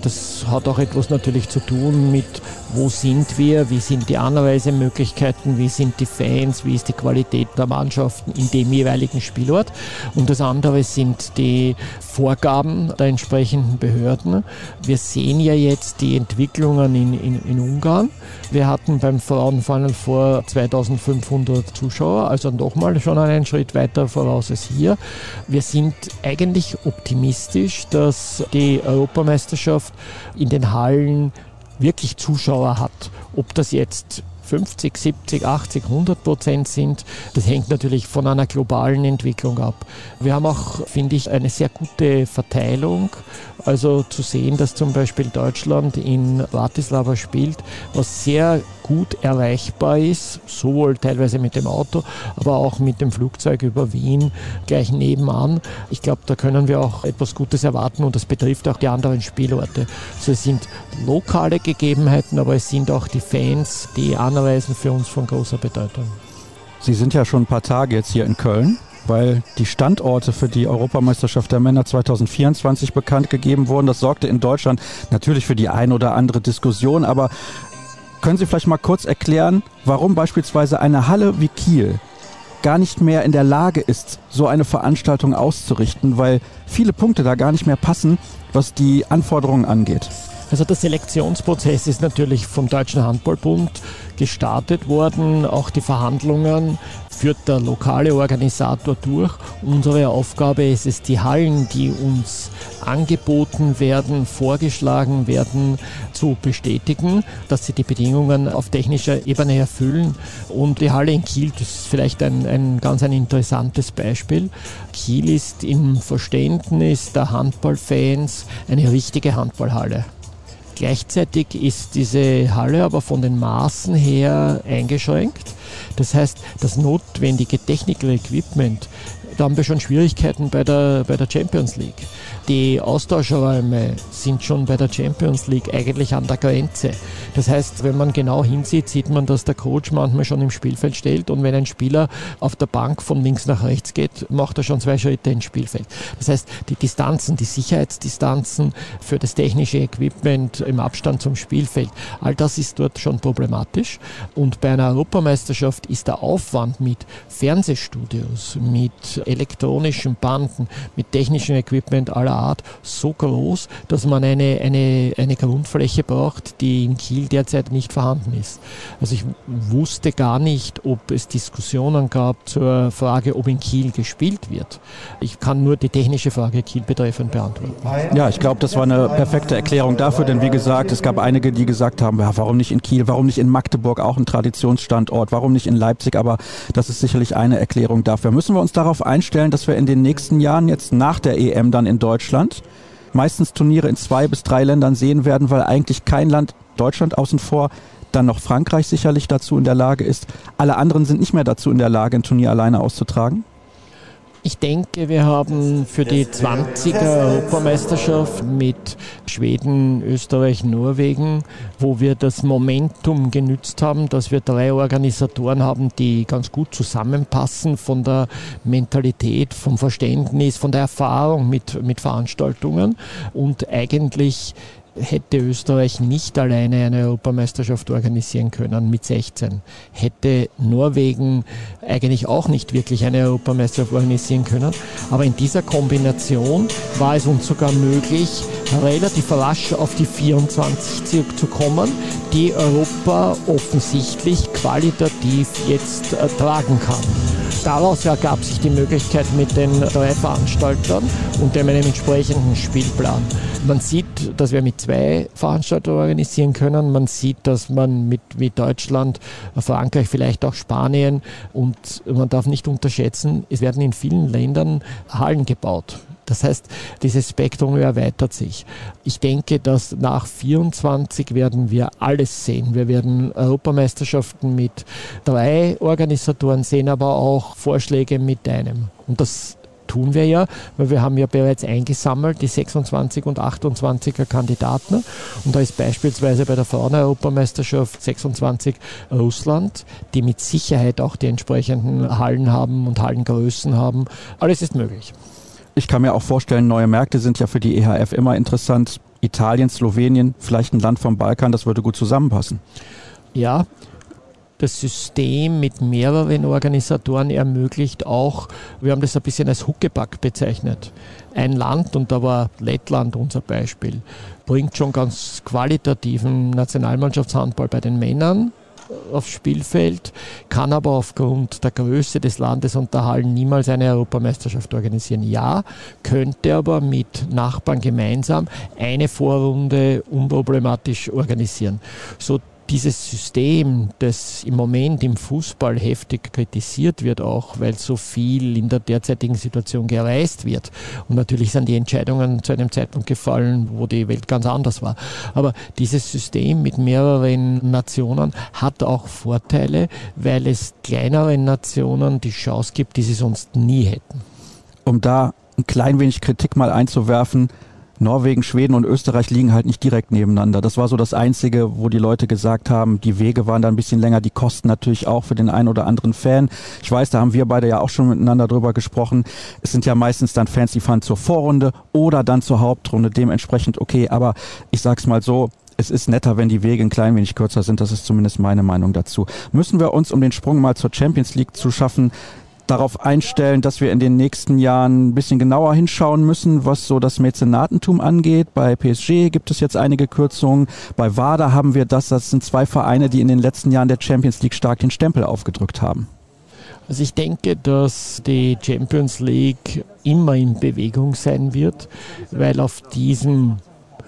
Das hat auch etwas natürlich zu tun mit, wo sind wir, wie sind die Anreisemöglichkeiten, wie sind die Fans, wie ist die Qualität der Mannschaften in dem jeweiligen Spielort. Und das andere sind die Vorgaben der entsprechenden Behörden. Wir sehen ja jetzt die Entwicklungen in, in, in Ungarn. Wir hatten beim Frauenfunnel vor 2500 Zuschauer, also nochmal schon einen Schritt weiter voraus als hier. Wir sind eigentlich optimistisch, dass die Europameisterschaft in den Hallen wirklich Zuschauer hat. Ob das jetzt 50, 70, 80, 100 Prozent sind. Das hängt natürlich von einer globalen Entwicklung ab. Wir haben auch, finde ich, eine sehr gute Verteilung. Also zu sehen, dass zum Beispiel Deutschland in Bratislava spielt, was sehr gut erreichbar ist, sowohl teilweise mit dem Auto, aber auch mit dem Flugzeug über Wien gleich nebenan. Ich glaube, da können wir auch etwas Gutes erwarten und das betrifft auch die anderen Spielorte. Also sind lokale Gegebenheiten, aber es sind auch die Fans, die anreisen, für uns von großer Bedeutung. Sie sind ja schon ein paar Tage jetzt hier in Köln weil die Standorte für die Europameisterschaft der Männer 2024 bekannt gegeben wurden. Das sorgte in Deutschland natürlich für die ein oder andere Diskussion, aber können Sie vielleicht mal kurz erklären, warum beispielsweise eine Halle wie Kiel gar nicht mehr in der Lage ist, so eine Veranstaltung auszurichten, weil viele Punkte da gar nicht mehr passen, was die Anforderungen angeht? Also der Selektionsprozess ist natürlich vom Deutschen Handballbund gestartet worden. Auch die Verhandlungen führt der lokale Organisator durch. Unsere Aufgabe ist es, die Hallen, die uns angeboten werden, vorgeschlagen werden, zu bestätigen, dass sie die Bedingungen auf technischer Ebene erfüllen. Und die Halle in Kiel, das ist vielleicht ein, ein ganz ein interessantes Beispiel. Kiel ist im Verständnis der Handballfans eine richtige Handballhalle. Gleichzeitig ist diese Halle aber von den Maßen her eingeschränkt. Das heißt, das notwendige Technical Equipment, da haben wir schon Schwierigkeiten bei der, bei der Champions League. Die Austauschräume sind schon bei der Champions League eigentlich an der Grenze. Das heißt, wenn man genau hinsieht, sieht man, dass der Coach manchmal schon im Spielfeld stellt und wenn ein Spieler auf der Bank von links nach rechts geht, macht er schon zwei Schritte ins Spielfeld. Das heißt, die Distanzen, die Sicherheitsdistanzen für das technische Equipment im Abstand zum Spielfeld, all das ist dort schon problematisch. Und bei einer Europameisterschaft ist der Aufwand mit Fernsehstudios, mit elektronischen Banden, mit technischem Equipment aller Art so groß, dass man eine, eine, eine Grundfläche braucht, die in Kiel derzeit nicht vorhanden ist. Also ich wusste gar nicht, ob es Diskussionen gab zur Frage, ob in Kiel gespielt wird. Ich kann nur die technische Frage Kiel betreffend beantworten. Ja, ich glaube, das war eine perfekte Erklärung dafür, denn wie gesagt, es gab einige, die gesagt haben, ja, warum nicht in Kiel, warum nicht in Magdeburg, auch ein Traditionsstandort, warum nicht in Leipzig, aber das ist sicherlich eine Erklärung dafür. Müssen wir uns darauf einstellen, dass wir in den nächsten Jahren jetzt nach der EM dann in Deutschland meistens Turniere in zwei bis drei Ländern sehen werden, weil eigentlich kein Land, Deutschland außen vor, dann noch Frankreich sicherlich dazu in der Lage ist. Alle anderen sind nicht mehr dazu in der Lage, ein Turnier alleine auszutragen. Ich denke, wir haben für die 20er Europameisterschaft mit Schweden, Österreich, Norwegen, wo wir das Momentum genützt haben, dass wir drei Organisatoren haben, die ganz gut zusammenpassen von der Mentalität, vom Verständnis, von der Erfahrung mit, mit Veranstaltungen. Und eigentlich hätte Österreich nicht alleine eine Europameisterschaft organisieren können mit 16. Hätte Norwegen eigentlich auch nicht wirklich eine Europameisterschaft organisieren können. Aber in dieser Kombination war es uns sogar möglich, relativ rasch auf die 24 zurückzukommen, die Europa offensichtlich qualitativ jetzt äh, tragen kann. Daraus ergab sich die Möglichkeit mit den drei Veranstaltern und dem entsprechenden Spielplan. Man sieht, dass wir mit zwei Veranstaltungen organisieren können. Man sieht, dass man mit, mit Deutschland, Frankreich, vielleicht auch Spanien und man darf nicht unterschätzen, es werden in vielen Ländern Hallen gebaut. Das heißt, dieses Spektrum erweitert sich. Ich denke, dass nach 24 werden wir alles sehen. Wir werden Europameisterschaften mit drei Organisatoren sehen, aber auch Vorschläge mit einem. Und das tun wir ja, weil wir haben ja bereits eingesammelt die 26 und 28er Kandidaten. Und da ist beispielsweise bei der Frauen-Europameisterschaft 26 Russland, die mit Sicherheit auch die entsprechenden Hallen haben und Hallengrößen haben. Alles ist möglich. Ich kann mir auch vorstellen, neue Märkte sind ja für die EHF immer interessant. Italien, Slowenien, vielleicht ein Land vom Balkan, das würde gut zusammenpassen. Ja, das System mit mehreren Organisatoren ermöglicht auch, wir haben das ein bisschen als Huckepack bezeichnet. Ein Land, und da war Lettland unser Beispiel, bringt schon ganz qualitativen Nationalmannschaftshandball bei den Männern aufs Spielfeld, kann aber aufgrund der Größe des Landes und der Hallen niemals eine Europameisterschaft organisieren. Ja, könnte aber mit Nachbarn gemeinsam eine Vorrunde unproblematisch organisieren. So dieses System, das im Moment im Fußball heftig kritisiert wird, auch weil so viel in der derzeitigen Situation gereist wird. Und natürlich sind die Entscheidungen zu einem Zeitpunkt gefallen, wo die Welt ganz anders war. Aber dieses System mit mehreren Nationen hat auch Vorteile, weil es kleineren Nationen die Chance gibt, die sie sonst nie hätten. Um da ein klein wenig Kritik mal einzuwerfen, Norwegen, Schweden und Österreich liegen halt nicht direkt nebeneinander. Das war so das Einzige, wo die Leute gesagt haben, die Wege waren da ein bisschen länger, die Kosten natürlich auch für den einen oder anderen Fan. Ich weiß, da haben wir beide ja auch schon miteinander drüber gesprochen. Es sind ja meistens dann Fans, die fahren zur Vorrunde oder dann zur Hauptrunde. Dementsprechend okay, aber ich sag's mal so, es ist netter, wenn die Wege ein klein wenig kürzer sind. Das ist zumindest meine Meinung dazu. Müssen wir uns, um den Sprung mal zur Champions League zu schaffen, darauf einstellen, dass wir in den nächsten Jahren ein bisschen genauer hinschauen müssen, was so das Mäzenatentum angeht. Bei PSG gibt es jetzt einige Kürzungen. Bei WADA haben wir das. Das sind zwei Vereine, die in den letzten Jahren der Champions League stark den Stempel aufgedrückt haben. Also ich denke, dass die Champions League immer in Bewegung sein wird, weil auf diesem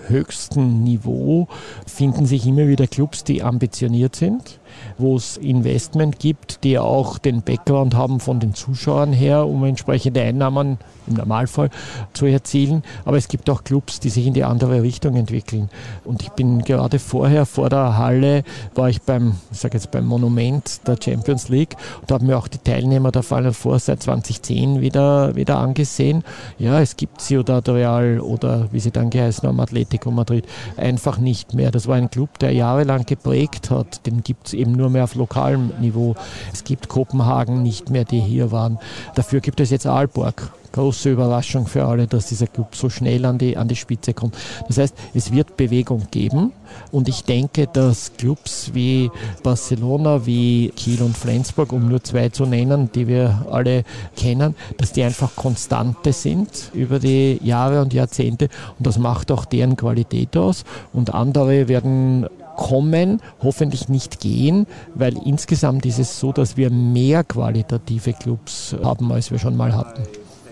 höchsten Niveau finden sich immer wieder Clubs, die ambitioniert sind, wo es Investment gibt, die auch den Background haben von den Zuschauern her, um entsprechende Einnahmen im Normalfall zu erzielen. Aber es gibt auch Clubs, die sich in die andere Richtung entwickeln. Und ich bin gerade vorher vor der Halle, war ich beim, ich sage jetzt beim Monument der Champions League und habe mir auch die Teilnehmer der Final Four seit 2010 wieder, wieder angesehen. Ja, es gibt Ciudad Real oder wie sie dann geheißen haben, Atletico Madrid, einfach nicht mehr. Das war ein Club, der jahrelang geprägt hat. Den gibt es eben nur mehr auf lokalem Niveau. Es gibt Kopenhagen nicht mehr, die hier waren. Dafür gibt es jetzt Aalborg große Überraschung für alle, dass dieser Club so schnell an die, an die Spitze kommt. Das heißt, es wird Bewegung geben und ich denke, dass Clubs wie Barcelona, wie Kiel und Flensburg, um nur zwei zu nennen, die wir alle kennen, dass die einfach Konstante sind über die Jahre und Jahrzehnte und das macht auch deren Qualität aus und andere werden kommen, hoffentlich nicht gehen, weil insgesamt ist es so, dass wir mehr qualitative Clubs haben, als wir schon mal hatten.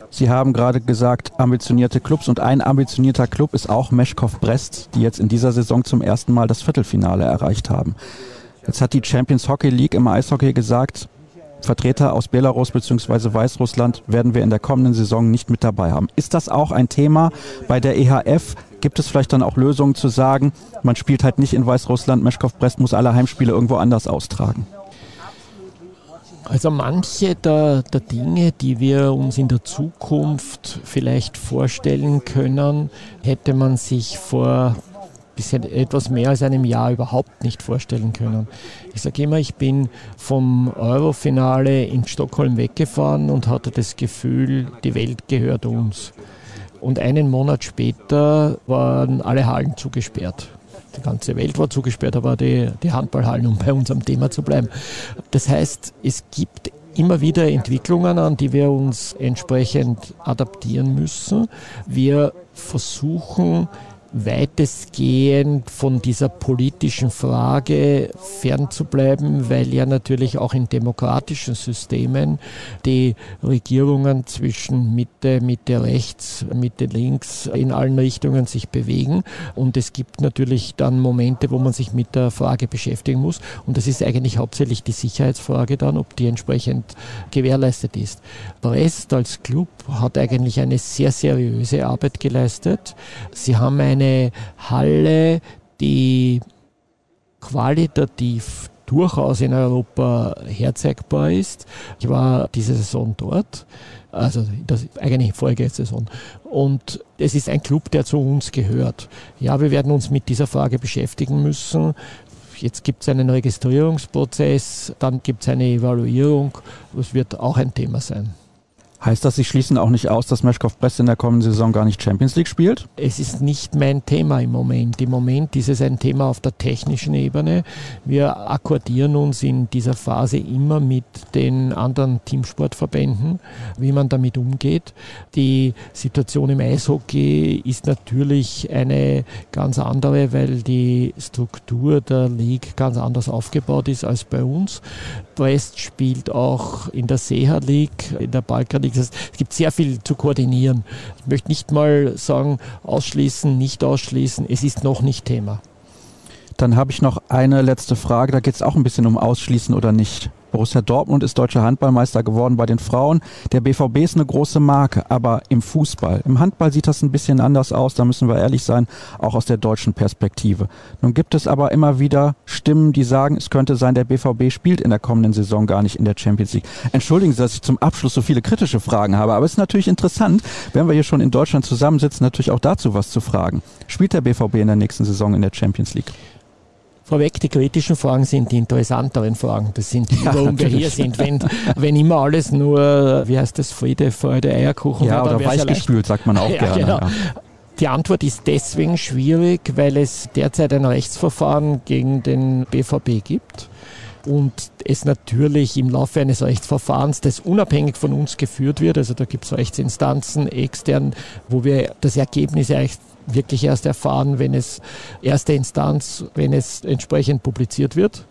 Sie haben gerade gesagt, ambitionierte Clubs und ein ambitionierter Club ist auch Meschkow Brest, die jetzt in dieser Saison zum ersten Mal das Viertelfinale erreicht haben. Jetzt hat die Champions Hockey League im Eishockey gesagt, Vertreter aus Belarus bzw. Weißrussland werden wir in der kommenden Saison nicht mit dabei haben. Ist das auch ein Thema bei der EHF? Gibt es vielleicht dann auch Lösungen zu sagen, man spielt halt nicht in Weißrussland, Meschkow Brest muss alle Heimspiele irgendwo anders austragen? Also manche der, der, Dinge, die wir uns in der Zukunft vielleicht vorstellen können, hätte man sich vor bisher etwas mehr als einem Jahr überhaupt nicht vorstellen können. Ich sage immer, ich bin vom Eurofinale in Stockholm weggefahren und hatte das Gefühl, die Welt gehört uns. Und einen Monat später waren alle Hallen zugesperrt. Die ganze Welt war zugesperrt, aber die, die Handballhallen, um bei unserem Thema zu bleiben. Das heißt, es gibt immer wieder Entwicklungen, an die wir uns entsprechend adaptieren müssen. Wir versuchen weitestgehend von dieser politischen Frage fernzubleiben, weil ja natürlich auch in demokratischen Systemen die Regierungen zwischen Mitte, Mitte rechts, Mitte links in allen Richtungen sich bewegen. Und es gibt natürlich dann Momente, wo man sich mit der Frage beschäftigen muss. Und das ist eigentlich hauptsächlich die Sicherheitsfrage dann, ob die entsprechend gewährleistet ist. Brest als Club hat eigentlich eine sehr seriöse Arbeit geleistet. Sie haben eine eine Halle, die qualitativ durchaus in Europa herzeigbar ist. Ich war diese Saison dort, also das eigentlich vorige Saison. Und es ist ein Club, der zu uns gehört. Ja, wir werden uns mit dieser Frage beschäftigen müssen. Jetzt gibt es einen Registrierungsprozess, dann gibt es eine Evaluierung. Das wird auch ein Thema sein. Heißt das, Sie schließen auch nicht aus, dass Meschkow Brest in der kommenden Saison gar nicht Champions League spielt? Es ist nicht mein Thema im Moment. Im Moment ist es ein Thema auf der technischen Ebene. Wir akkordieren uns in dieser Phase immer mit den anderen Teamsportverbänden, wie man damit umgeht. Die Situation im Eishockey ist natürlich eine ganz andere, weil die Struktur der League ganz anders aufgebaut ist als bei uns. Brest spielt auch in der Seha League, in der Balkan League. Es gibt sehr viel zu koordinieren. Ich möchte nicht mal sagen, ausschließen, nicht ausschließen. Es ist noch nicht Thema. Dann habe ich noch eine letzte Frage. Da geht es auch ein bisschen um Ausschließen oder nicht. Borussia Dortmund ist deutscher Handballmeister geworden bei den Frauen. Der BVB ist eine große Marke, aber im Fußball, im Handball sieht das ein bisschen anders aus, da müssen wir ehrlich sein, auch aus der deutschen Perspektive. Nun gibt es aber immer wieder Stimmen, die sagen, es könnte sein, der BVB spielt in der kommenden Saison gar nicht in der Champions League. Entschuldigen Sie, dass ich zum Abschluss so viele kritische Fragen habe, aber es ist natürlich interessant, wenn wir hier schon in Deutschland zusammensitzen, natürlich auch dazu was zu fragen. Spielt der BVB in der nächsten Saison in der Champions League? Vorweg, die kritischen Fragen sind die interessanteren Fragen. Das sind die, warum wir hier sind. Wenn, wenn immer alles nur, wie heißt das, Friede, Freude, Eierkuchen ja, oder weichgespült, sagt man auch ja, gerne. Genau. Ja. Die Antwort ist deswegen schwierig, weil es derzeit ein Rechtsverfahren gegen den BVB gibt und es natürlich im Laufe eines Rechtsverfahrens, das unabhängig von uns geführt wird, also da gibt es Rechtsinstanzen extern, wo wir das Ergebnis eigentlich wirklich erst erfahren, wenn es erste Instanz, wenn es entsprechend publiziert wird.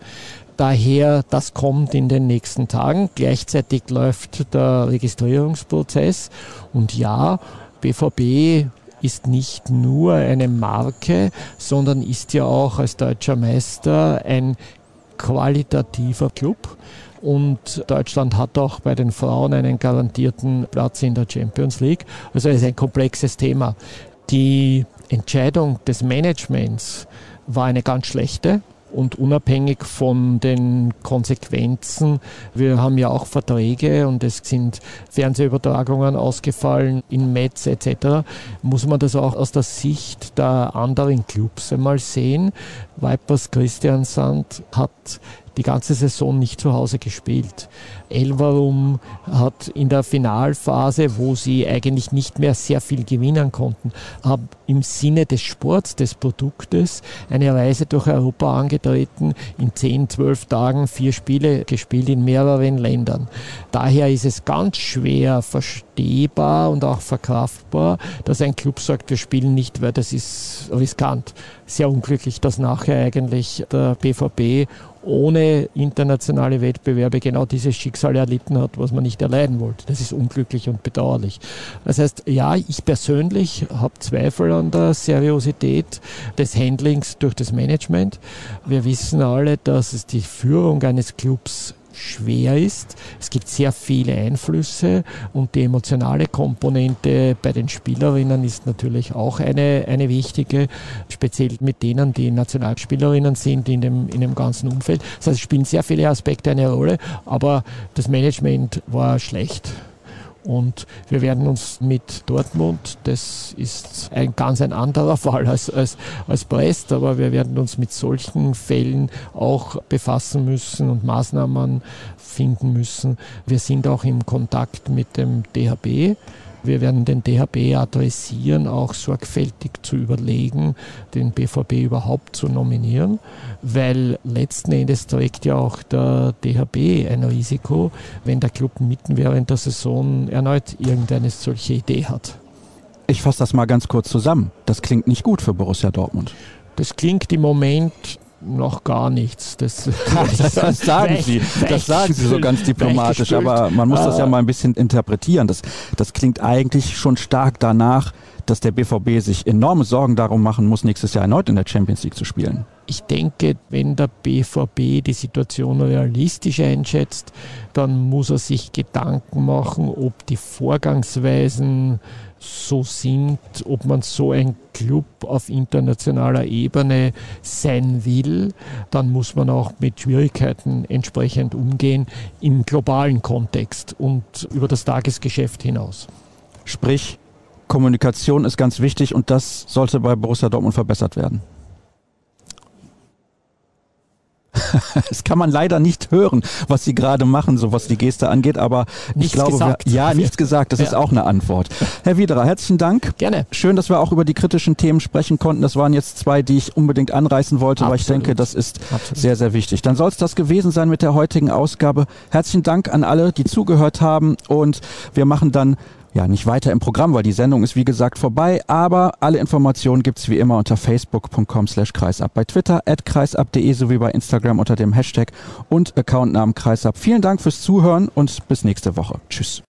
Daher, das kommt in den nächsten Tagen. Gleichzeitig läuft der Registrierungsprozess. Und ja, BVB ist nicht nur eine Marke, sondern ist ja auch als deutscher Meister ein qualitativer Club. Und Deutschland hat auch bei den Frauen einen garantierten Platz in der Champions League. Also es ist ein komplexes Thema. Die Entscheidung des Managements war eine ganz schlechte und unabhängig von den Konsequenzen. Wir haben ja auch Verträge und es sind Fernsehübertragungen ausgefallen in Metz etc. Muss man das auch aus der Sicht der anderen Clubs einmal sehen. Vipers Christian Sand hat die ganze Saison nicht zu Hause gespielt. Elverum hat in der Finalphase, wo sie eigentlich nicht mehr sehr viel gewinnen konnten, haben im Sinne des Sports, des Produktes eine Reise durch Europa angetreten, in 10, 12 Tagen vier Spiele gespielt in mehreren Ländern. Daher ist es ganz schwer verstehbar und auch verkraftbar, dass ein Club sagt, wir spielen nicht, weil das ist riskant. Sehr unglücklich, dass nachher eigentlich der BVB ohne internationale Wettbewerbe genau dieses Schicksal erlitten hat, was man nicht erleiden wollte. Das ist unglücklich und bedauerlich. Das heißt, ja, ich persönlich habe Zweifel an der Seriosität des Handlings durch das Management. Wir wissen alle, dass es die Führung eines Clubs schwer ist. Es gibt sehr viele Einflüsse und die emotionale Komponente bei den Spielerinnen ist natürlich auch eine, eine wichtige, speziell mit denen, die Nationalspielerinnen sind in dem, in dem ganzen Umfeld. Das heißt, es spielen sehr viele Aspekte eine Rolle, aber das Management war schlecht. Und wir werden uns mit Dortmund, das ist ein ganz ein anderer Fall als, als, als Brest, aber wir werden uns mit solchen Fällen auch befassen müssen und Maßnahmen finden müssen. Wir sind auch im Kontakt mit dem DHB wir werden den DHB adressieren, auch sorgfältig zu überlegen, den BVB überhaupt zu nominieren, weil letzten Endes trägt ja auch der DHB ein Risiko, wenn der Club mitten während der Saison erneut irgendeine solche Idee hat. Ich fasse das mal ganz kurz zusammen. Das klingt nicht gut für Borussia Dortmund. Das klingt im Moment noch gar nichts. Das, das, das sagen Sie, das sagen Sie so ganz diplomatisch, aber man muss das ja ah. mal ein bisschen interpretieren. Das, das klingt eigentlich schon stark danach, dass der BVB sich enorme Sorgen darum machen muss, nächstes Jahr erneut in der Champions League zu spielen. Ich denke, wenn der BVB die Situation realistisch einschätzt, dann muss er sich Gedanken machen, ob die Vorgangsweisen so sind, ob man so ein Club auf internationaler Ebene sein will, dann muss man auch mit Schwierigkeiten entsprechend umgehen im globalen Kontext und über das Tagesgeschäft hinaus. Sprich, Kommunikation ist ganz wichtig und das sollte bei Borussia Dortmund verbessert werden. das kann man leider nicht hören, was sie gerade machen, so was die Geste angeht, aber nichts ich glaube, gesagt. Wir, ja, nichts gesagt, das ja. ist auch eine Antwort. Herr Wiederer, herzlichen Dank. Gerne. Schön, dass wir auch über die kritischen Themen sprechen konnten. Das waren jetzt zwei, die ich unbedingt anreißen wollte, Absolut. weil ich denke, das ist Absolut. sehr, sehr wichtig. Dann soll es das gewesen sein mit der heutigen Ausgabe. Herzlichen Dank an alle, die zugehört haben und wir machen dann ja nicht weiter im Programm, weil die Sendung ist wie gesagt vorbei. Aber alle Informationen gibt's wie immer unter facebook.com slash kreisab, bei Twitter at kreisab.de sowie bei Instagram unter dem Hashtag und Accountnamen kreisab. Vielen Dank fürs Zuhören und bis nächste Woche. Tschüss.